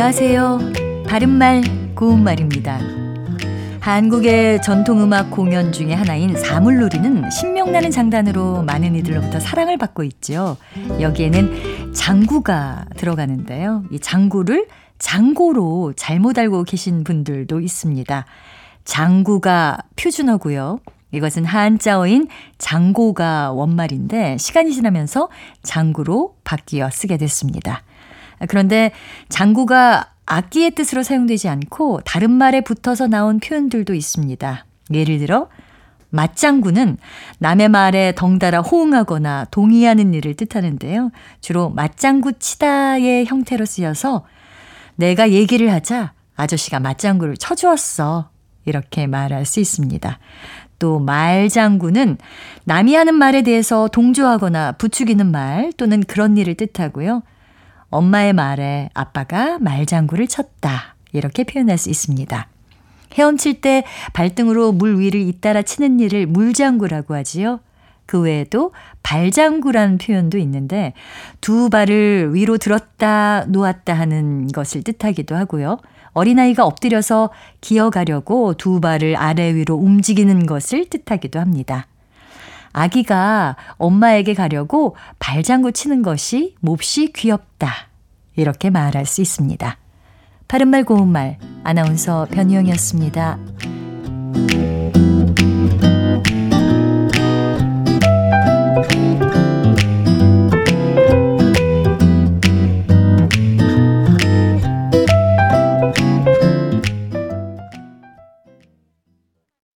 안녕하세요. 바른말, 고운말입니다. 한국의 전통음악 공연 중의 하나인 사물놀이는 신명나는 장단으로 많은 이들로부터 사랑을 받고 있죠. 여기에는 장구가 들어가는데요. 이 장구를 장고로 잘못 알고 계신 분들도 있습니다. 장구가 표준어고요. 이것은 한자어인 장고가 원말인데 시간이 지나면서 장구로 바뀌어 쓰게 됐습니다. 그런데 장구가 악기의 뜻으로 사용되지 않고 다른 말에 붙어서 나온 표현들도 있습니다. 예를 들어 맞장구는 남의 말에 덩달아 호응하거나 동의하는 일을 뜻하는데요. 주로 맞장구 치다의 형태로 쓰여서 내가 얘기를 하자 아저씨가 맞장구를 쳐주었어. 이렇게 말할 수 있습니다. 또 말장구는 남이 하는 말에 대해서 동조하거나 부추기는 말 또는 그런 일을 뜻하고요. 엄마의 말에 아빠가 말장구를 쳤다. 이렇게 표현할 수 있습니다. 헤엄칠 때 발등으로 물 위를 잇따라 치는 일을 물장구라고 하지요. 그 외에도 발장구라는 표현도 있는데 두 발을 위로 들었다 놓았다 하는 것을 뜻하기도 하고요. 어린아이가 엎드려서 기어가려고 두 발을 아래 위로 움직이는 것을 뜻하기도 합니다. 아기가 엄마에게 가려고 발장구 치는 것이 몹시 귀엽다. 이렇게 말할 수 있습니다. 바른말 고운말 아나운서 변희영이었습니다.